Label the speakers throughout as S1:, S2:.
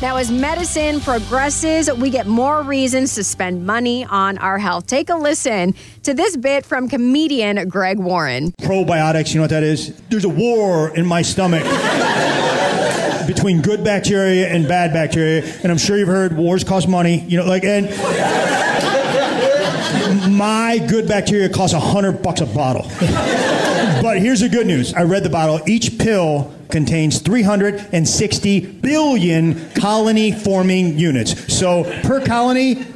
S1: Now, as medicine progresses, we get more reasons to spend money on our health. Take a listen to this bit from comedian Greg Warren.
S2: Probiotics, you know what that is? There's a war in my stomach. between good bacteria and bad bacteria, and I'm sure you've heard wars cost money. You know, like and my good bacteria costs a hundred bucks a bottle. but here's the good news: I read the bottle. Each pill contains 360 billion colony forming units. So per colony,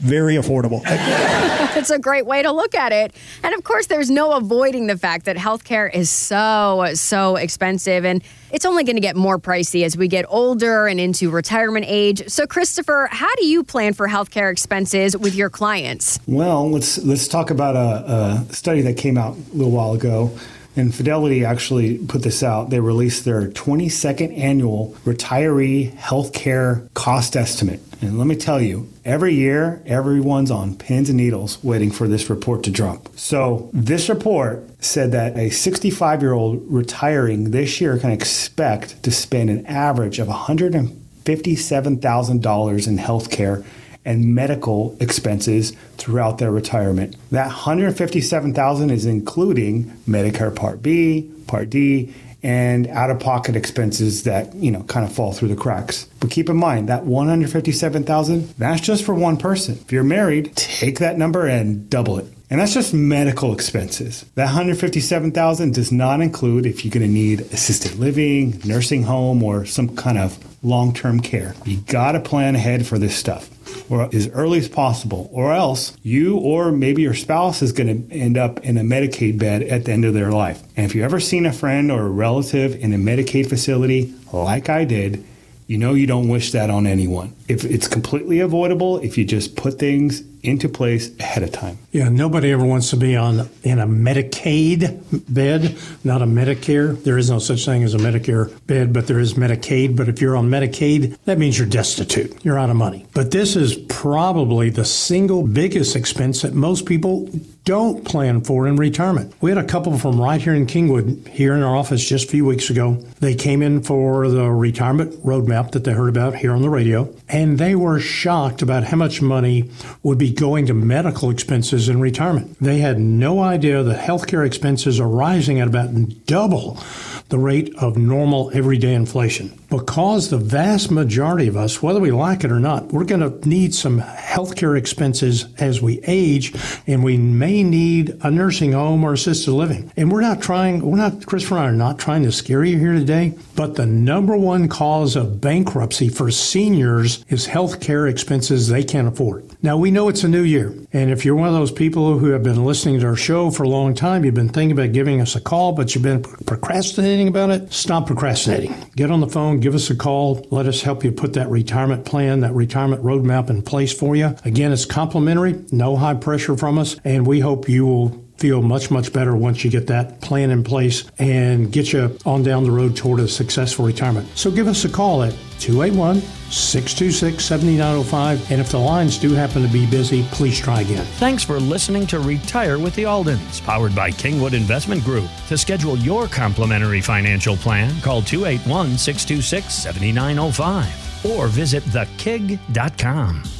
S2: very affordable.
S1: it's a great way to look at it. And of course, there's no avoiding the fact that healthcare is so, so expensive. And it's only going to get more pricey as we get older and into retirement age. So, Christopher, how do you plan for healthcare expenses with your clients?
S3: Well, let's let's talk about a, a study that came out a little while ago and Fidelity actually put this out. They released their 22nd annual retiree healthcare cost estimate. And let me tell you, every year, everyone's on pins and needles waiting for this report to drop. So, this report said that a 65 year old retiring this year can expect to spend an average of $157,000 in healthcare and medical expenses throughout their retirement. That 157,000 is including Medicare Part B, Part D, and out-of-pocket expenses that, you know, kind of fall through the cracks. But keep in mind that 157,000, that's just for one person. If you're married, take that number and double it. And that's just medical expenses. That 157,000 does not include if you're going to need assisted living, nursing home, or some kind of long-term care. You got to plan ahead for this stuff or as early as possible, or else you or maybe your spouse is going to end up in a Medicaid bed at the end of their life. And if you've ever seen a friend or a relative in a Medicaid facility like I did, you know you don't wish that on anyone. If it's completely avoidable, if you just put things into place ahead of time.
S4: Yeah, nobody ever wants to be on in a Medicaid bed, not a Medicare. There is no such thing as a Medicare bed, but there is Medicaid. But if you're on Medicaid, that means you're destitute. You're out of money. But this is probably the single biggest expense that most people don't plan for in retirement. We had a couple from right here in Kingwood, here in our office just a few weeks ago. They came in for the retirement roadmap that they heard about here on the radio, and they were shocked about how much money would be going to medical expenses in retirement. They had no idea that healthcare expenses are rising at about double the rate of normal everyday inflation. Because the vast majority of us, whether we like it or not, we're going to need some healthcare expenses as we age, and we may need a nursing home or assisted living. And we're not trying, we're not, Christopher and I are not trying to scare you here today, but the number one cause of bankruptcy for seniors is healthcare expenses they can't afford. Now, we know it's a new year, and if you're one of those people who have been listening to our show for a long time, you've been thinking about giving us a call, but you've been procrastinating about it, stop procrastinating. Get on the phone, give us a call. Let us help you put that retirement plan, that retirement roadmap in place for you. Again, it's complimentary, no high pressure from us, and we hope you will feel much, much better once you get that plan in place and get you on down the road toward a successful retirement. So give us a call at 281 626 7905. And if the lines do happen to be busy, please try again.
S5: Thanks for listening to Retire with the Aldens, powered by Kingwood Investment Group. To schedule your complimentary financial plan, call 281 626 7905 or visit thekig.com.